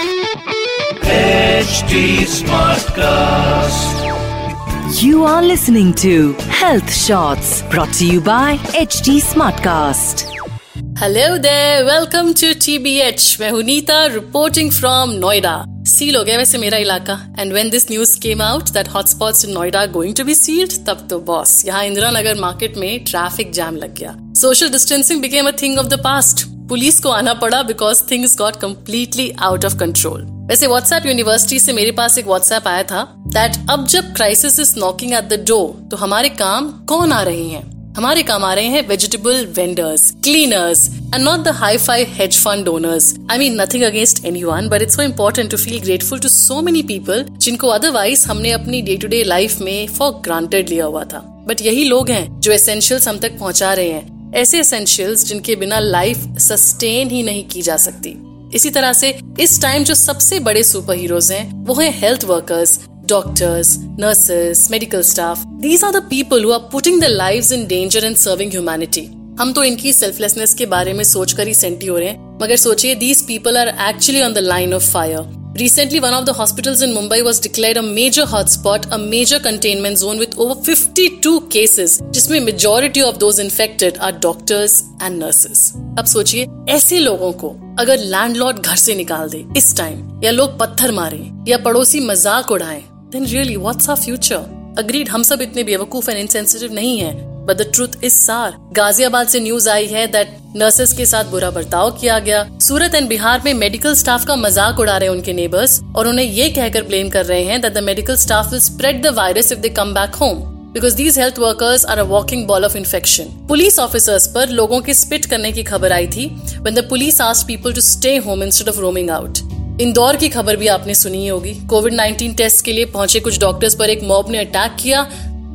HD Smartcast. You are listening to Health Shots brought to you by HD Smartcast. Hello there, welcome to TBH. मैं हूँ Neeta reporting from Noida seal हो गया वैसे मेरा इलाका and when this news came out that hotspots in Noida going to be sealed तब तो boss यहाँ इंदिरा नगर मार्केट में ट्रैफ़िक जैम लग गया social distancing became a thing of the past police को आना पड़ा because things got completely out of control वैसे व्हाट्सएप यूनिवर्सिटी से मेरे पास एक व्हाट्सएप आया था दैट अब जब crisis is knocking at the door तो हमारे काम कौन आ रहे हैं? हमारे काम आ रहे हैं vegetable vendors cleaners and not the hi fi hedge fund owners I mean nothing against any one but it's so important to feel grateful to so many people जिनको अदरवाइज़ हमने अपनी डे टू डे लाइफ में for granted लिया हुआ था. But यही लोग हैं जो एसेंशियल्स हम तक पहुँचा रहे हैं. ऐसे एसेंशियल्स जिनके बिना लाइफ सस्टेन ही नहीं की जा सकती। इसी तरह से इस टाइम जो सबसे बड़े सुपर हीरोज हैं, वो हैं health workers doctors nurses medical staff these are the people who are putting the lives in danger and serving humanity हम तो इनकी सेल्फलेसनेस के बारे में सोचकर ही सेंटी हो रहे हैं, मगर सोचिए these people are actually on the line of fire Recently, one of the hospitals in Mumbai was declared a major hotspot, a major containment zone with over 52 cases, जिसमें majority of those infected are doctors and nurses. अब सोचिए ऐसे लोगों को अगर landlord घर से निकाल दे इस टाइम या लोग पत्थर मारे या पड़ोसी मज़ाक उड़ाएँ, then really what's our future? Agreed हम सब इतने बेवकूफ़ एंड इनसेंसिटिव नहीं है बट द ट्रूथ इज़ सार गाजियाबाद से न्यूज़ आई है दैट नर्सेस के साथ बुरा बर्ताव किया गया। सूरत एंड बिहार में मेडिकल स्टाफ का मज़ाक उड़ा रहे उनके नेबर्स और उन्हें ये कहकर ब्लेम कर रहे हैं that the medical staff will spread the virus if they come back home because these health workers are a walking ball of infection police officers पर लोगों के स्पिट करने की खबर आई थी when the police asked people to stay home instead of roaming out Indore की खबर भी आपने सुनी होगी। कोविड 19 टेस्ट के लिए पहुँचे कुछ डॉक्टर्स पर एक मॉब ने अटैक किया।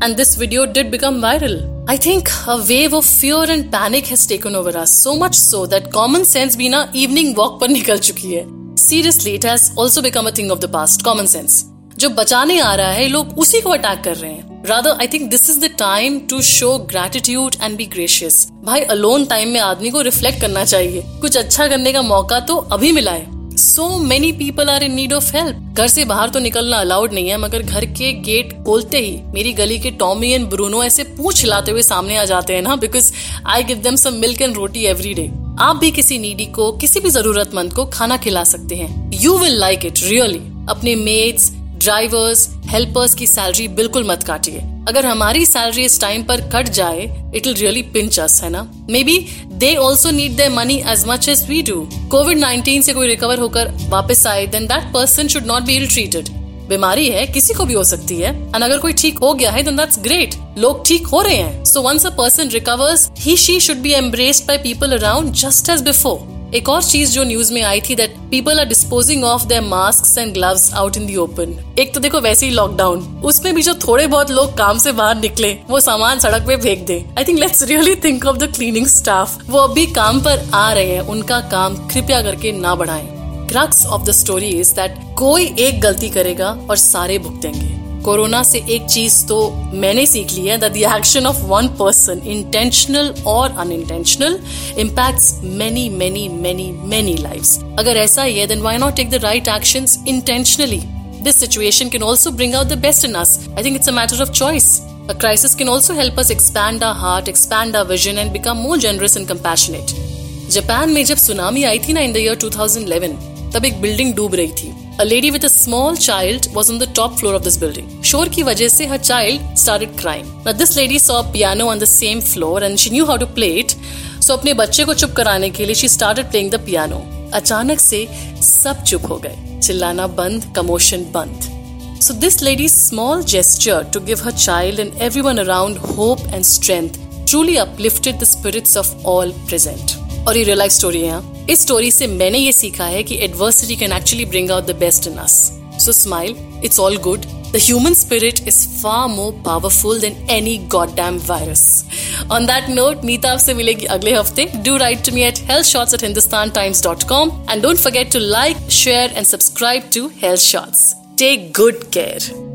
And this video did become viral I think a wave of fear and panic has taken over us, so much so that common sense भी ना evening walk पर निकल चुकी है Seriously, it has also become a thing of the past, common sense. जो बचाने आ रहा है लोग उसी को अटैक कर रहे हैं rather I think this is the time to show gratitude and be gracious भाई अलोन टाइम में आदमी को रिफ्लेक्ट करना चाहिए कुछ अच्छा करने का मौका तो अभी मिला है so many people are in need of help घर से बाहर तो निकलना अलाउड नहीं है, मगर घर के गेट खोलते ही मेरी गली के टॉमी एंड ब्रूनो ऐसे पूछ हिलाते हुए सामने आ जाते हैं ना because I give them some milk and roti every day आप भी किसी नीडी को, किसी भी जरूरतमंद को खाना खिला सकते हैं। You will like it really अपने मेड्स ड्राइवर्स हेल्पर्स की सैलरी बिल्कुल मत काटिए। अगर हमारी सैलरी इस टाइम पर कट जाए it will really pinch us है ना? May be they also need their money as much as we do covid nineteen से कोई रिकवर होकर वापस आए then that person should not be ill treated बीमारी है, किसी को भी हो सकती है। एंड अगर कोई ठीक हो गया है देन दैट्स ग्रेट लोग ठीक हो रहे हैं। So once a person recovers he she should be embraced by people around just as before एक और चीज़ जो न्यूज़ में आई थी that people are disposing of their masks and gloves out in the open एक तो देखो वैसे ही लॉकडाउन उसमें भी जो थोड़े बहुत लोग काम से बाहर निकले, वो सामान सड़क पे फेंक दे. I think let's really think of the cleaning staff वो अभी काम पर आ रहे हैं, उनका काम कृपया करके ना बढ़ाएँ. Crux of the story is that कोई एक गलती करेगा और सारे भुगतेंगे. कोरोना से एक चीज़ तो मैंने सीख ली है that the action of one person intentional और unintentional impacts many many many many lives अगर ऐसा ही है then why not take the right actions intentionally This situation can also bring out the best in us. I think it's a matter of choice. A crisis can also help us expand our heart, expand our vision, and become more generous and compassionate. Japan में जब tsunami आई थी ना in the year 2011, तब एक building डूब रही थी A lady with a small child was on the top floor of this building. शोर की वजह से her child started crying. Now this lady saw a piano on the same floor and she knew how to play it. So अपने बच्चे को चुप कराने के लिए she started playing the piano. अचानक से सब चुप हो गए चिल्लाना बंद कमोशन बंद So this lady's small gesture to give her child and everyone around hope and strength truly uplifted the spirits of all present. और ये रियल लाइफ स्टोरी है इस स्टोरी से मैंने ये सीखा है कि adversity can actually bring out the best in us so smile it's all good The human spirit is far more powerful than any goddamn virus. On that note, Neeta आपसे मिलेगी अगले हफ़्ते. Do write to me at healthshots at hindustantimes.com and don't forget to like, share and subscribe to Health Shots. Take good care.